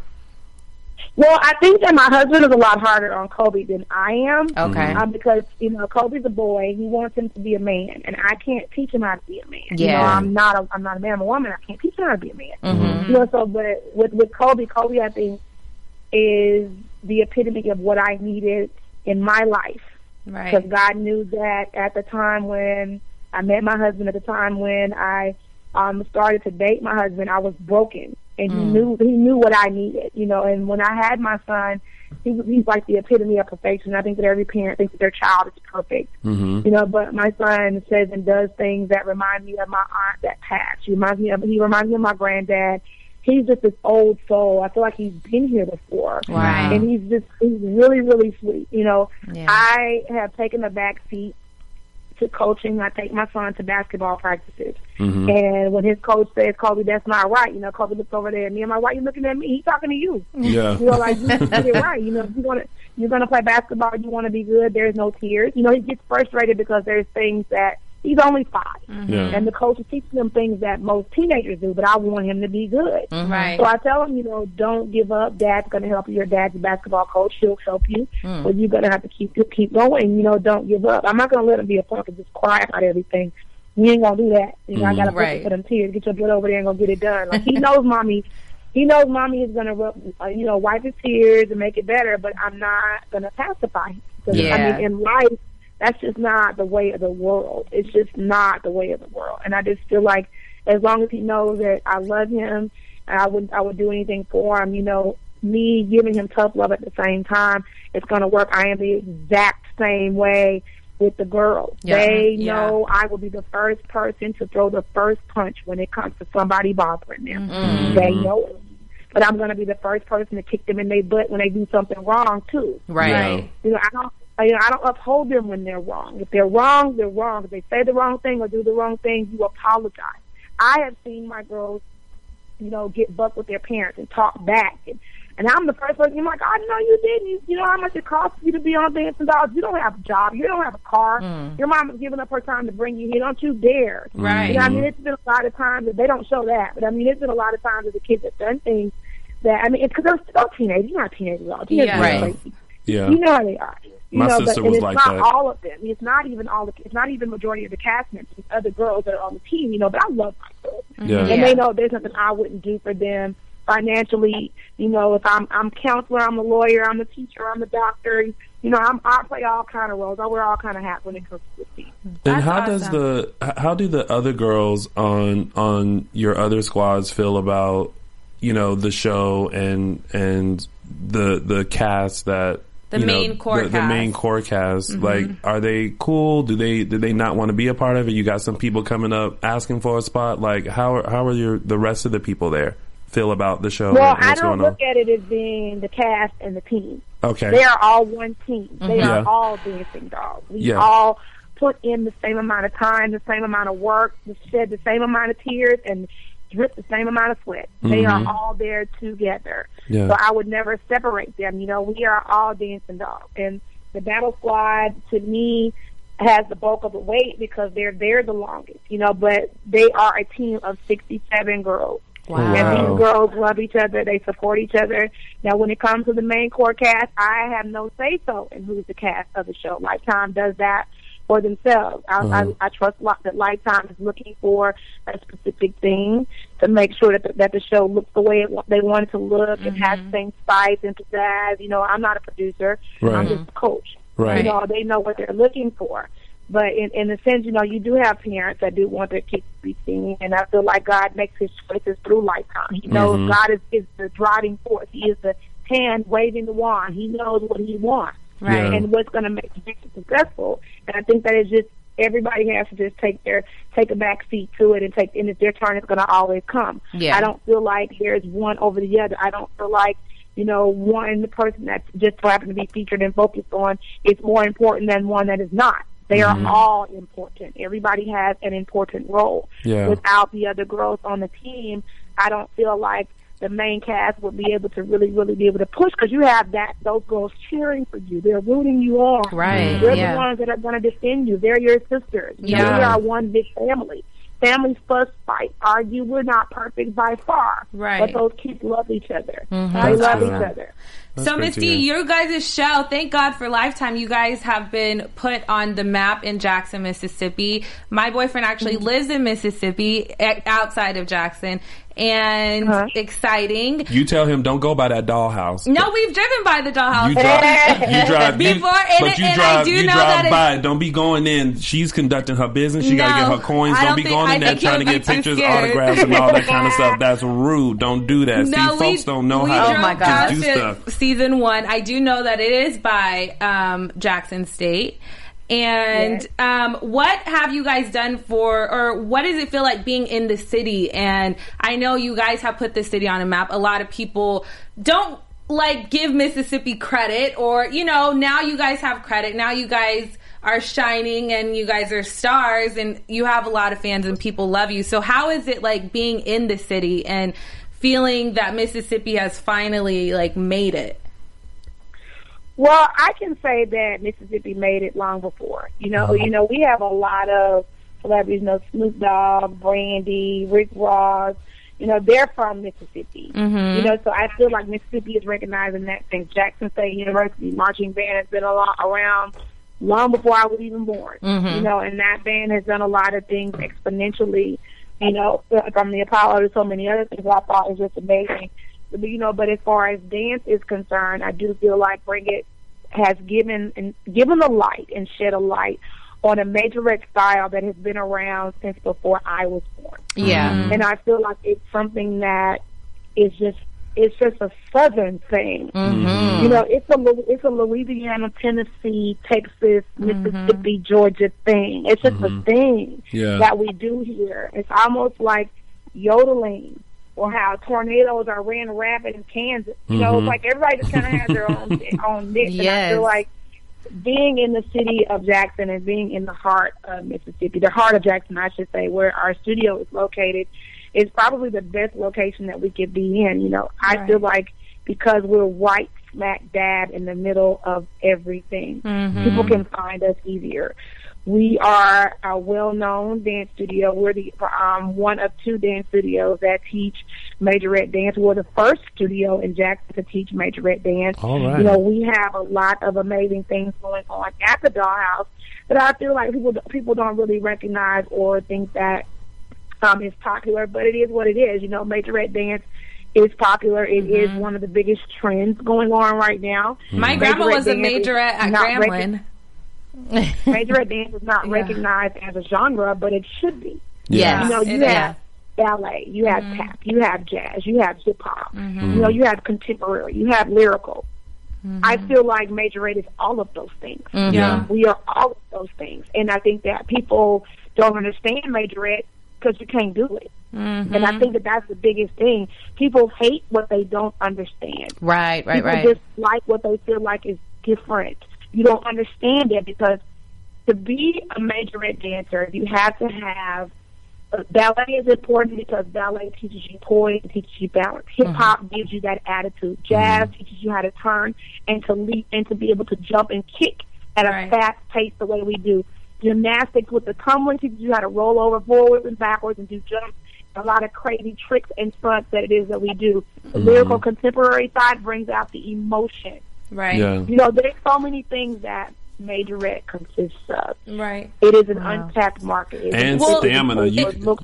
Well, I think that my husband is a lot harder on Kobe than I am. Okay. Um, because you know Kobe's a boy, he wants him to be a man, and I can't teach him how to be a man. You know, Yeah. I'm not a I'm not a man, I'm a woman. I can't teach him how to be a man. Mm-hmm. You know, so but with with Kobe, Kobe, I think is the epitome of what I needed in my life. Right. Because God knew that at the time when I met my husband, at the time when I um, started to date my husband, I was broken, and he knew he knew what I needed, you know. And when I had my son, he he's like the epitome of perfection. I think that every parent thinks that their child is perfect, Mm-hmm. you know. But my son says and does things that remind me of my aunt that passed. He reminds me of he reminds me of my granddad. He's just this old soul. I feel like he's been here before Wow. and he's just he's really really sweet. You know, Yeah. I have taken a back seat to coaching. I take my son to basketball practices, Mm-hmm. and when his coach says, "Kobe, that's not right," you know, Kobe looks over there at me. I'm like, "Why are you looking at me? He's talking to you." Yeah. You know, like you get it right. You know, if you want to, you're going to play basketball. You want to be good. There's no tears. You know, he gets frustrated because there's things that he's only 5 mm-hmm. Yeah. and the coach is teaching him things that most teenagers do. But I want him to be good. Mm-hmm. Right. So I tell him, you know, don't give up. Dad's going to help you. Your dad's a basketball coach. He'll help you. Mm. But you're going to have to keep keep going. You know, don't give up. I'm not going to let him be a punk and just cry about everything. We ain't going to do that. You know, I got mm-hmm. to Right. for them tears. Get your butt over there and go get it done. Like, he knows mommy. He knows mommy is going to, uh, you know, wipe his tears and make it better, but I'm not going to pacify him. 'Cause, Yeah. I mean, in life, that's just not the way of the world. It's just not the way of the world. And I just feel like as long as he knows that I love him and I would I would do anything for him, you know, me giving him tough love at the same time, it's gonna work. I am the exact same way with the girls. Yeah. Mm-hmm. They Yeah. know I will be the first person to throw the first punch when it comes to somebody bothering them. Mm-hmm. They know it. But I'm gonna be the first person to kick them in their butt when they do something wrong too. Right. Yeah. You know, I don't. I, I don't uphold them when they're wrong. If they're wrong, they're wrong. If they say the wrong thing or do the wrong thing, you apologize. I have seen my girls, you know, get bucked with their parents and talk back, and, and I'm the first person. I'm like, oh, I know you didn't. You, you know how much it costs you to be on Dancing Dolls. You don't have a job. You don't have a car. Mm. Your mom is giving up her time to bring you here. Don't you dare. Right. You know, I mean, it's been a lot of times that they don't show that, but I mean, it's been a lot of times that the kids have done things that I mean, it's because they're still teenagers. You're not teenagers at all. Teenagers Yeah. Right. crazy. Yeah. You know how they are. You My know, sister but, was and it's like not that. all of them. It's not even all the. It's not even majority of the cast members. It's other girls that are on the team. You know, but I love my girls, mm-hmm. Yeah. and they know there's nothing I wouldn't do for them financially. You know, if I'm I'm counselor, I'm a lawyer, I'm a teacher, I'm a doctor. You know, I'm I play all kind of roles. I wear all kind of hats when it comes to the team. And That's how does the how do the other girls on on your other squads feel about you know the show and and the the cast that The you know, main core the, the main cast. core cast Mhm. like are they cool do they do they not want to be a part of it you got some people coming up asking for a spot like how how are your the rest of the people there feel about the show Well, and I don't going look at it as being the cast and the team. okay They are all one team. They Yeah. are all dancing dolls. We Yeah. all put in the same amount of time, the same amount of work, shed the same amount of tears, and drip the same amount of sweat. They Mhm. are all there together. Yeah. So I would never separate them. You know, we are all dancing dolls. And the battle squad, to me, has the bulk of the weight because they're there the longest, you know, but they are a team of 67 girls. Wow. And these girls love each other. They support each other. Now, when it comes to the main core cast, I have no say so in who's the cast of the show. Lifetime does that for themselves. I, Uh-huh. I, I trust that Lifetime is looking for a specific thing to make sure that the, that the show looks the way it, they want it to look. It has the same spice and pizzazz. You know, I'm not a producer. I'm just a coach. Right. You know, they know what they're looking for. But in, in a sense, you know, you do have parents that do want their kids to be seen, and I feel like God makes his choices through lifetime. He knows Mhm. God is, is the driving force. He is the hand waving the wand. He knows what he wants Right. Yeah. and what's going to make the it successful. And I think that it's just everybody has to just take their take a back seat to it and take and it's their turn is going to always come. Yeah. I don't feel like there's one over the other. I don't feel like you know one person that just happened to be featured and focused on is more important than one that is not. They Mhm. are all important. Everybody has an important role. Yeah. Without the other girls on the team, I don't feel like the main cast would be able to really, really be able to push because you have that those girls cheering for you. They're rooting you on. Right, They're yeah. the ones that are going to defend you. They're your sisters. You know, Yeah. we are one big family. Families fuss, fight, argue. We're not perfect by far. Right. But those kids love each other. Mhm. They That's love good. each other. so, Miss D, you guys' show, thank God for Lifetime, you guys have been put on the map in Jackson, Mississippi. My boyfriend actually lives in Mississippi, outside of Jackson, and Uh-huh. exciting. you tell him don't go by that dollhouse No, we've driven by the dollhouse. You drive, you drive you- before, and, but you and drive, I do you know drive that by. it's, Don't be going in. She's conducting her business. She got to get her coins. Don't, don't be think- going I in there trying to get pictures, scared. autographs, and all that kind of stuff. That's rude. Don't do that. No, See, folks don't know how drove to past just do stuff. Season one, I do know that it is by um, Jackson State. And um, what have you guys done for, or what does it feel like being in the city? And I know you guys have put the city on a map. A lot of people don't like give Mississippi credit, or you know, now you guys have credit. Now you guys are shining, and you guys are stars, and you have a lot of fans, and people love you. So how is it like being in the city and feeling that Mississippi has finally like made it? Well, I can say that Mississippi made it long before. You know, you know, we have a lot of celebrities, you know, Snoop Dogg, Brandy, Rick Ross. You know, they're from Mississippi. Mhm. You know, so I feel like Mississippi is recognizing that thing. Jackson State University marching band has been a lot around long before I was even born. Mhm. You know, and that band has done a lot of things exponentially. You know, from the Apollo to so many other things I thought was just amazing. But, you know, but as far as dance is concerned, I do feel like Bring It has given and given a light and shed a light on a majorette style that has been around since before I was born. Yeah. Mhm. and I feel like it's something that is just it's just a southern thing. Mhm. You know, it's a Lu- it's a Louisiana, Tennessee, Texas, Mississippi, Georgia thing. It's just a thing Yeah. that we do here. It's almost like yodeling or how tornadoes are ran rapid in Kansas. You know, Mhm. it's like everybody just kind of has their own own niche. And I feel like being in the city of Jackson and being in the heart of Mississippi, the heart of Jackson, I should say, where our studio is located, is probably the best location that we could be in. You know, I feel like because we're white smack dab in the middle of everything, Mhm. people can find us easier. We are a well-known dance studio. We're the um, one of two dance studios that teach majorette dance. We're the first studio in Jackson to teach majorette dance. All right. You know, we have a lot of amazing things going on at the Dollhouse that I feel like people people don't really recognize or think that um, is popular. But it is what it is. You know, majorette dance is popular. It is one of the biggest trends going on right now. My grandma was a Majorette dance at not Grambling. majorette dance is not Yeah. recognized as a genre, but it should be. Yeah. You know, you It- have ballet, you have mm-hmm. tap, you have jazz, you have hip hop, mm-hmm. you know, you have contemporary, you have lyrical. I mm-hmm. feel like Majorette is all of those things. Yeah. We are all of those things, and I think that people don't understand Majorette because you can't do it. And I think that that's the biggest thing. People hate what they don't understand. Right, right, People right. just like what they feel like is different. You don't understand it because to be a majorette dancer, you have to have uh, ballet is important because ballet teaches you poise, teaches you balance. Hip uh-huh. hop gives you that attitude. Jazz mm-hmm. teaches you how to turn and to leap and to be able to jump and kick at a Right. fast pace the way we do. Gymnastics with the tumbling teaches you how to roll over forwards and backwards and do jumps. A lot of crazy tricks and stunts that it is that we do. The mm-hmm. lyrical contemporary side brings out the emotion. Right. Yeah. You know, there's so many things that Majorette consists of. Right. It is an untapped market. It And is- stamina. it You- looks-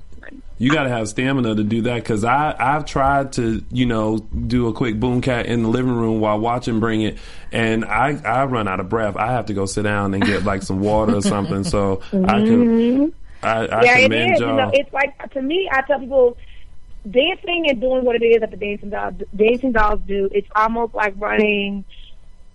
You got to have stamina to do that because I I've tried to you know do a quick boom kack in the living room while watching Bring It, and I I run out of breath. I have to go sit down and get like some water or something so I can I, I Mm-hmm. yeah, it commend is. You y'all. know, it's like to me. I tell people, dancing and doing what it is that the dancing dolls, dancing dolls do. It's almost like running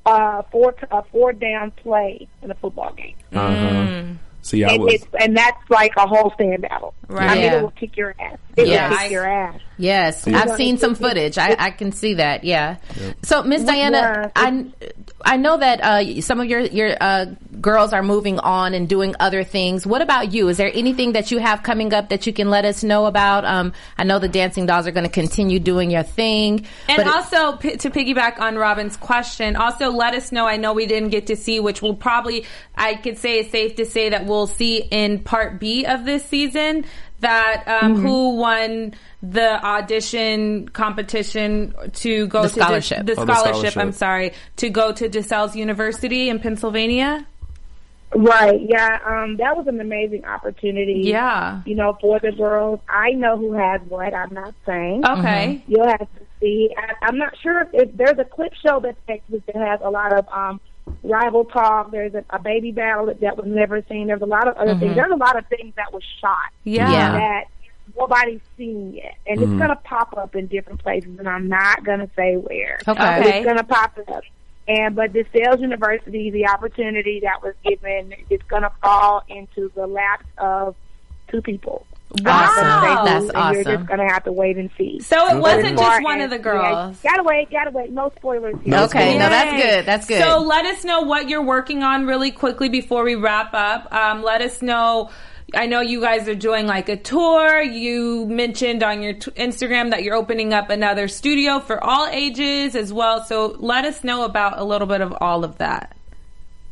uh, four a four down play in a football game. uh-huh. See, I And, was it's, and that's like a whole stand battle. Right. I mean, Yeah. it will kick your ass. It Yes. will kick your ass. Yes, Yeah. I've seen some footage. I, I can see that. Yeah. So, Miss Diana, I I know that uh, some of your your uh, girls are moving on and doing other things. What about you? Is there anything that you have coming up that you can let us know about? Um, I know the Dancing Dolls are going to continue doing your thing, And but also p- to piggyback on Robin's question, also let us know. I know we didn't get to see, which we'll probably, I could say it's safe to say that we'll see in part B of this season that um, Mm-hmm. who won the audition competition to go The to De- scholarship. the Oh, the scholarship. scholarship. I'm sorry to go to DeSales University in Pennsylvania. Right. Yeah. Um, that was an amazing opportunity. Yeah. You know, for the girls. I know who has what. I'm not saying. Okay. You'll have to see. I, I'm not sure if, if there's a clip show that's Texas that has a lot of um, rival talk. There's a, a baby battle that, that was never seen. There's a lot of other things. Mm-hmm. There's a lot of things that was shot Yeah. Yeah. that nobody's seen yet, and it's mm-hmm. gonna pop up in different places. And I'm not gonna say where. Okay. But Okay. it's gonna pop up. And but DeSales University, the opportunity that was given, is gonna fall into the laps of two people. I'm not gonna Wow. say That's and You're just gonna have to wait and see. So it wasn't just one of the yeah, girls. gotta wait, gotta wait. No spoilers. No okay, spoilers. no, that's good. That's good. So let us know what you're working on really quickly before we wrap up. Um, let us know. I know you guys are doing like a tour. You mentioned on your t- Instagram that you're opening up another studio for all ages as well. So let us know about a little bit of all of that.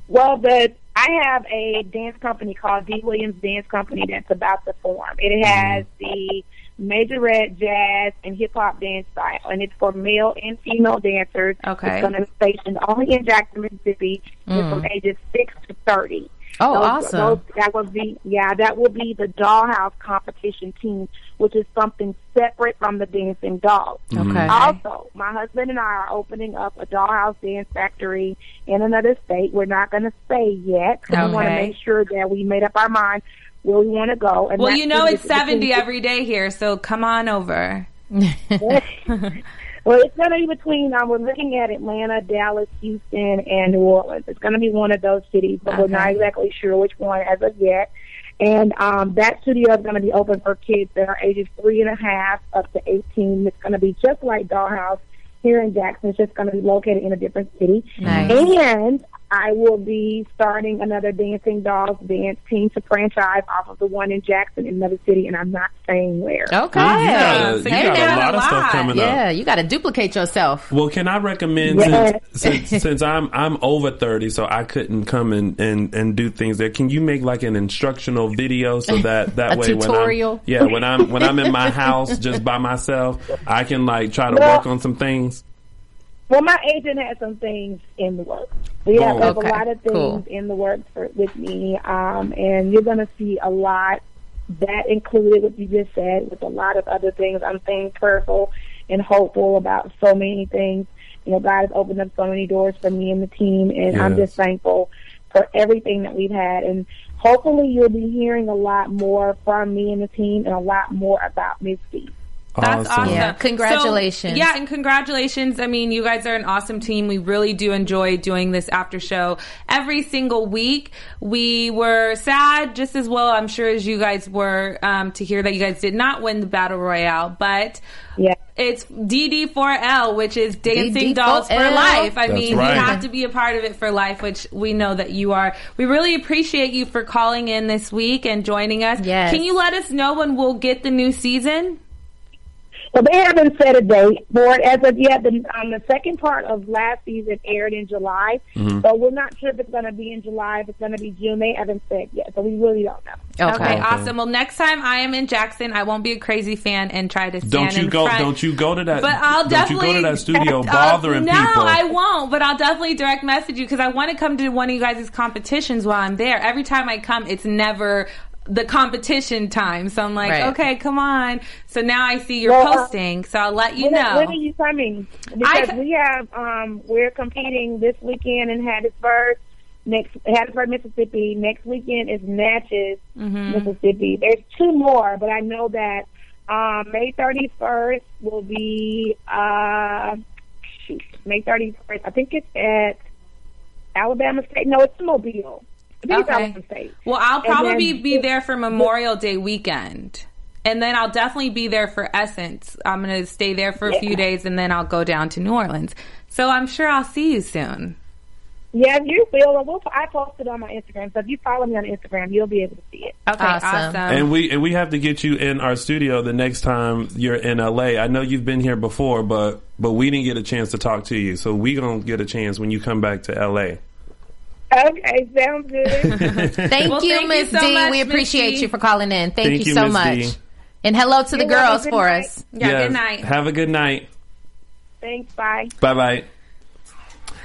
Well, the I have a dance company called D Williams Dance Company that's about to form. It has mm-hmm. the majorette, jazz, and hip hop dance style, and it's for male and female dancers. Okay. It's going to be stationed only in Jackson, Mississippi, and from mm. ages six to thirty. Oh, Those- awesome. those- that will be yeah, that will be the Dollhouse competition team, which is something separate from the Dancing Dolls. Mm-hmm. okay. Also, my husband and I are opening up a dollhouse dance factory in another state. We're not going to say yet. 'cause We want to make sure that we made up our mind where we want to go. And Well, you know it's 70 every day here, so come on over. well, it's going to be between. Um, we're looking at Atlanta, Dallas, Houston, and New Orleans. It's going to be one of those cities, but we're not exactly sure which one as of yet. And um, that studio is going to be open for kids that are ages three and a half up to 18. It's going to be just like Dollhouse here in Jackson. It's just going to be located in a different city. Nice. And I will be starting another Dancing Dolls dance team to franchise off of the one in Jackson in another city, and I'm not saying where. Okay. You got, a, you got a lot a of stuff lot. coming Yeah, up. you got to duplicate yourself. Well, can I recommend Yeah. since, since since I'm I'm over thirty, so I couldn't come and, and, and do things there. Can you make like an instructional video so that that way tutorial? when I'm yeah when I'm when I'm in my house just by myself, I can like try to Well- work on some things. Well, my agent has some things in the works. We have, Oh, okay. a lot of things Cool. in the works for, with me, um, and you're going to see a lot that included what you just said, with a lot of other things. I'm staying prayerful and hopeful about so many things. You know, God has opened up so many doors for me and the team, and I'm just thankful for everything that we've had. And hopefully you'll be hearing a lot more from me and the team and a lot more about Miss D. That's awesome. Yeah. Congratulations. So, yeah, and congratulations. I mean, you guys are an awesome team. We really do enjoy doing this after show every single week. We were sad just as well, I'm sure, as you guys were um, to hear that you guys did not win the Battle Royale, but. Yeah. It's DD4L, which is Dancing DD4L. Dolls for Life. I That's mean, right. you have to be a part of it for life, which we know that you are. We really appreciate you for calling in this week and joining us. Yes. Can you let us know when we'll get the new season? Well, they haven't set a date for it as of yet. The, um, the second part of last season aired in July, so we're not sure if it's going to be in July, if it's going to be June. They haven't said yet, so we really don't know. Okay. Okay, awesome. Well, next time I am in Jackson, I won't be a crazy fan and try to stand Don't you in go? front. Don't you go to that? But I'll don't definitely you go to that studio Uh, bothering no, people? I won't. But I'll definitely direct message you because I want to come to one of you guys' competitions while I'm there. Every time I come, it's never the competition time. So I'm like, Right. okay, come on. So now I see you're Well, uh, posting, so I'll let you when, know. when are you coming? Because I- we have um, we're competing this weekend in Hattiesburg. Next Hattiesburg, Mississippi. Next weekend is Natchez, Mm-hmm. Mississippi. There's two more, but I know that um, May 31st will be uh, shoot, May 31st. I think it's at Alabama State. No, it's Mobile. I think Okay. Alabama State. Well, I'll probably then- be there for Memorial Day weekend. And then I'll definitely be there for Essence. I'm going to stay there for a few days and then I'll go down to New Orleans. So I'm sure I'll see you soon. Yeah, you will. We'll, I posted on my Instagram, so if you follow me on Instagram, you'll be able to see it. Okay, Awesome. awesome. And we and we have to get you in our studio the next time you're in LA. I know you've been here before, but but we didn't get a chance to talk to you. So we gonna get a chance when you come back to LA. Okay, sounds good. Thank Well, you, thank you Miss so D. much, we appreciate Miss D. you for calling in. Thank, Thank you, you, so Miss much. D. And hello to the You're girls for night. us. yeah, Yes. good night. Have a good night. Thanks. Bye. Bye bye.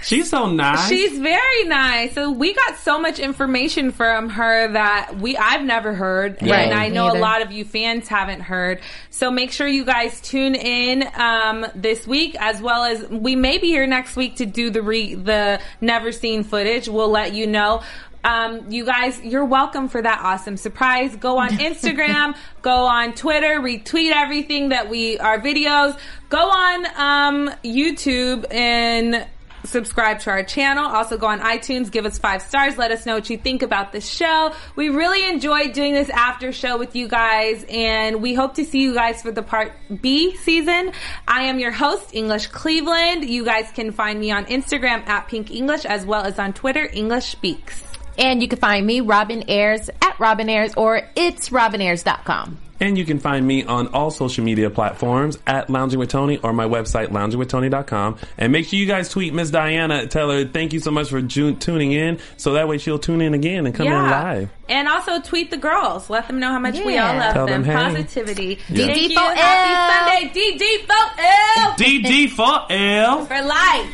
She's so nice. She's very nice. So we got so much information from her that we I've never heard, Right, and I me know a lot of you fans haven't heard. So make sure you guys tune in um, this week, as well as we may be here next week to do the re- the never seen footage. We'll let you know. Um, you guys, you're welcome for that awesome surprise. Go on Instagram, go on Twitter, retweet everything that we our videos. Go on um, YouTube and subscribe to our channel. Also go on iTunes, give us five stars. Let us know what you think about the show. We really enjoyed doing this after show with you guys and we hope to see you guys for the part B season. I am your host, English Cleveland. You guys can find me on Instagram at Pink English as well as on Twitter, English Speaks. And you can find me, Robin Ayers, at Robin Ayers or it's robinayers.com. And you can find me on all social media platforms at Lounging with Tony or my website, loungingwithtony.com. And make sure you guys tweet Miss Diana. Tell her thank you so much for ju- tuning in. So that way she'll tune in again and come in live. And also tweet the girls. Let them know how much we all love Tell them. them, hey. Positivity. Yeah. Thank you. DD4L. Happy Sunday. DD4L. DD4L. For life.